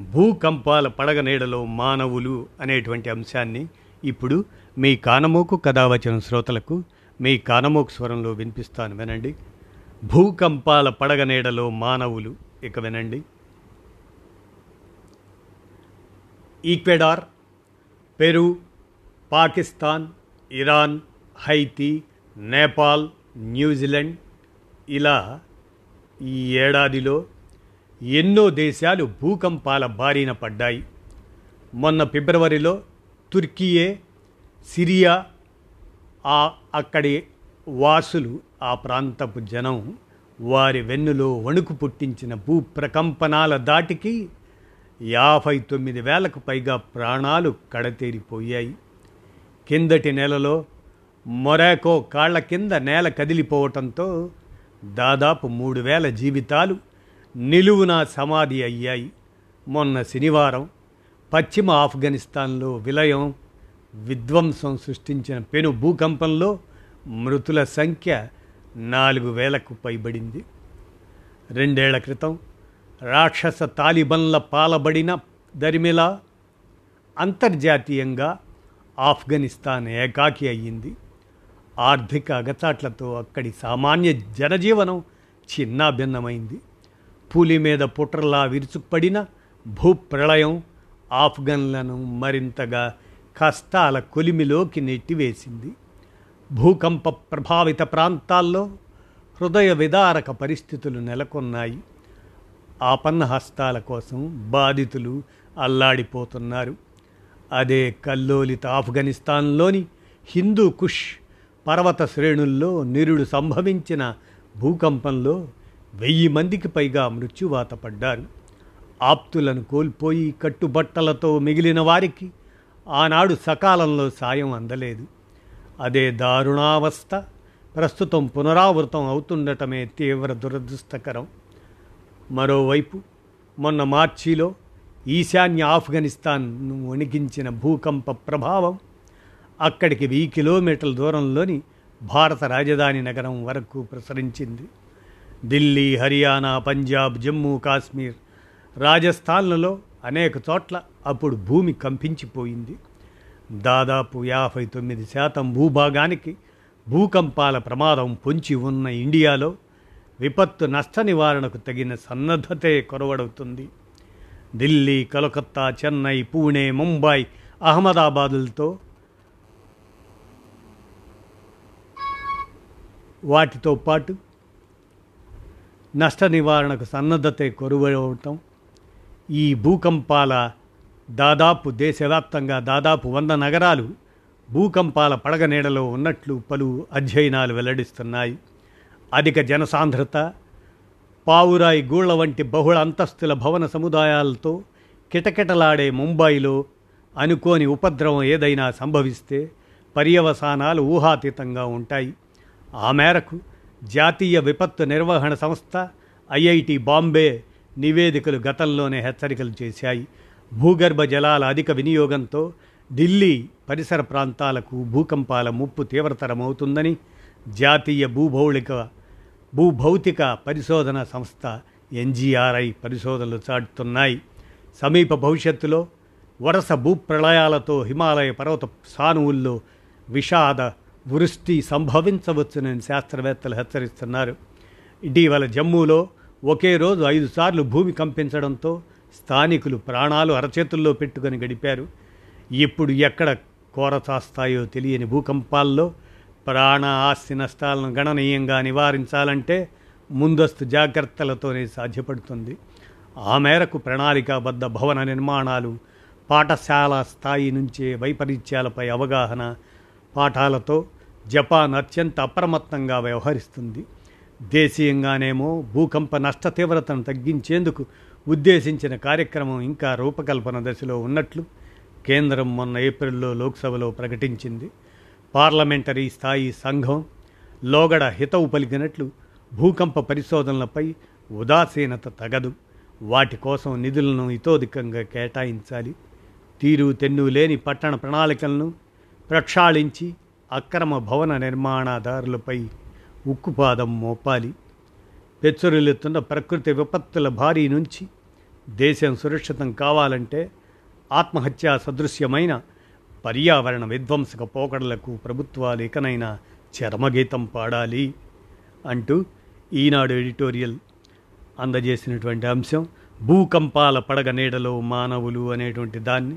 భూకంపాల పడగ నీడలో మానవులు అనేటువంటి అంశాన్ని ఇప్పుడు మీ కానమోకు కథావచన శ్రోతలకు మీ కానమోకు స్వరంలో వినిపిస్తాను వినండి. భూకంపాల పడగ నీడలో మానవులు ఇక వినండి. Ecuador Peru Pakistan Iran Haiti Nepal New Zealand ఇలా ఈ ఏడాదిలో ఎన్నో దేశాలు భూకంపాల బారిన పడ్డాయి. మొన్న ఫిబ్రవరిలో తుర్కీయే సిరియా ఆ అక్కడి వాసులు ఆ ప్రాంతపు జనం వారి వెన్నులో వణుకు పుట్టించిన భూ ప్రకంపనాల దాటికి యాభై తొమ్మిది వేలకు పైగా ప్రాణాలు కడతేరిపోయాయి. కిందటి నెలలో మొరాకో కాళ్ళ కింద నేల కదిలిపోవటంతో దాదాపు మూడు వేల జీవితాలు నిలువున సమాధి అయ్యాయి. మొన్న శనివారం పశ్చిమ ఆఫ్ఘనిస్తాన్లో విలయం విధ్వంసం సృష్టించిన పెను భూకంపంలో మృతుల సంఖ్య నాలుగు వేలకు పైబడింది. రెండేళ్ళ క్రితం రాక్షస తాలిబన్ల పాలబడిన దరిమిలా అంతర్జాతీయంగా ఆఫ్ఘనిస్తాన్ ఏకాకి అయ్యింది. ఆర్థిక అగచాట్లతో అక్కడి సామాన్య జనజీవనం చిన్నాభిన్నమైంది. పులి మీద పుట్రలా విరుచుకుపడిన భూప్రళయం ఆఫ్ఘన్లను మరింతగా కష్టాల కొలిమిలోకి నెట్టివేసింది. భూకంప ప్రభావిత ప్రాంతాల్లో హృదయ విదారక పరిస్థితులు నెలకొన్నాయి. ఆపన్న హస్తాల కోసం బాధితులు అల్లాడిపోతున్నారు. అదే కల్లోలిత ఆఫ్ఘనిస్తాన్లోని హిందూ కుష్ పర్వత శ్రేణుల్లో నిరుడు సంభవించిన భూకంపంలో వెయ్యి మందికి పైగా మృత్యువాత పడ్డారు. ఆప్తులను కోల్పోయి కట్టుబట్టలతో మిగిలిన వారికి ఆనాడు సకాలంలో సాయం అందలేదు. అదే దారుణావస్థ. ప్రస్తుతం పునరావృతం అవుతుండటమే తీవ్ర దురదృష్టకరం. మరోవైపు మొన్న మార్చిలో ఈశాన్య ఆఫ్ఘనిస్తాన్ను వణికించిన భూకంప ప్రభావం అక్కడికి వెయ్యి కిలోమీటర్ల దూరంలోని భారత రాజధాని నగరం వరకు ప్రసరించింది. ఢిల్లీ హర్యానా పంజాబ్ జమ్మూ కాశ్మీర్ రాజస్థాన్లలో అనేక చోట్ల అప్పుడు భూమి కంపించిపోయింది. దాదాపు యాభై తొమ్మిది శాతం భూభాగానికి భూకంపాల ప్రమాదం పొంచి ఉన్న ఇండియాలో విపత్తు నష్ట నివారణకు తగిన సన్నద్ధతే కొరవడవుతుంది ఢిల్లీ కలకత్తా చెన్నై పూణే ముంబై అహ్మదాబాదులతో వాటితో పాటు నష్ట నివారణకు సన్నద్ధత కొరువవటం ఈ భూకంపాల దాదాపు దేశవ్యాప్తంగా దాదాపు వంద నగరాలు భూకంపాల పడగ నీడలో ఉన్నట్లు పలు అధ్యయనాలు వెల్లడిస్తున్నాయి. అధిక జనసాంద్రత పావురాయి గూళ్ళ వంటి బహుళ అంతస్తుల భవన సముదాయాలతో కిటకిటలాడే ముంబైలో అనుకోని ఉపద్రవం ఏదైనా సంభవిస్తే పర్యవసానాలు ఊహాతీతంగా ఉంటాయి. ఆ మేరకు జాతీయ విపత్తు నిర్వహణ సంస్థ ఐఐటి బాంబే నివేదికలు గతంలోనే హెచ్చరికలు చేశాయి. భూగర్భ జలాల అధిక వినియోగంతో ఢిల్లీ పరిసర ప్రాంతాలకు భూకంపాల ముప్పు తీవ్రతరమవుతుందని జాతీయ భూభౌళిక భూభౌతిక పరిశోధన సంస్థ ఎన్జీఆర్ఐ పరిశోధనలు చాటుతున్నాయి. సమీప భవిష్యత్తులో వరుస భూప్రళయాలతో హిమాలయ పర్వత సానువుల్లో విషాద వృష్టి సంభవించవచ్చునని శాస్త్రవేత్తలు హెచ్చరిస్తున్నారు. ఇటీవల జమ్మూలో ఒకే రోజు ఐదు సార్లు భూమి కంపించడంతో స్థానికులు ప్రాణాలు అరచేతుల్లో పెట్టుకొని గడిపారు. ఇప్పుడు ఎక్కడ కోరచాస్తాయో తెలియని భూకంపాల్లో ప్రాణ ఆస్తి నష్టాలను గణనీయంగా నివారించాలంటే ముందస్తు జాగ్రత్తలతోనే సాధ్యపడుతుంది. ఆ మేరకు ప్రణాళికాబద్ధ భవన నిర్మాణాలు పాఠశాల స్థాయి నుంచే వైపరీత్యాలపై అవగాహన పాఠాలతో జపాన్ అత్యంత అప్రమత్తంగా వ్యవహరిస్తుంది. దేశీయంగానేమో భూకంప నష్ట తీవ్రతను తగ్గించేందుకు ఉద్దేశించిన కార్యక్రమం ఇంకా రూపకల్పన దశలో ఉన్నట్లు కేంద్రం మొన్న ఏప్రిల్లో లోక్సభలో ప్రకటించింది. పార్లమెంటరీ స్థాయి సంఘం లోగడ హితవు పలికినట్లు భూకంప పరిశోధనలపై ఉదాసీనత తగదు. వాటి కోసం నిధులను ఇతోధికంగా కేటాయించాలి. తీరు తెన్ను లేని పట్టణ ప్రణాళికలను ప్రక్షాళించి అక్రమ భవన నిర్మాణదారులపై ఉక్కుపాదం మోపాలి. పెచ్చురులెత్తున్న ప్రకృతి విపత్తుల భారీ నుంచి దేశం సురక్షితం కావాలంటే ఆత్మహత్యా సదృశ్యమైన పర్యావరణ విధ్వంసక పోకడలకు ప్రభుత్వాలు ఇకనైనా చరమగీతం పాడాలి అంటూ ఈనాడు ఎడిటోరియల్ అందజేసినటువంటి అంశం భూకంపాల పడగ నీడలో మానవులు అనేటువంటి దాన్ని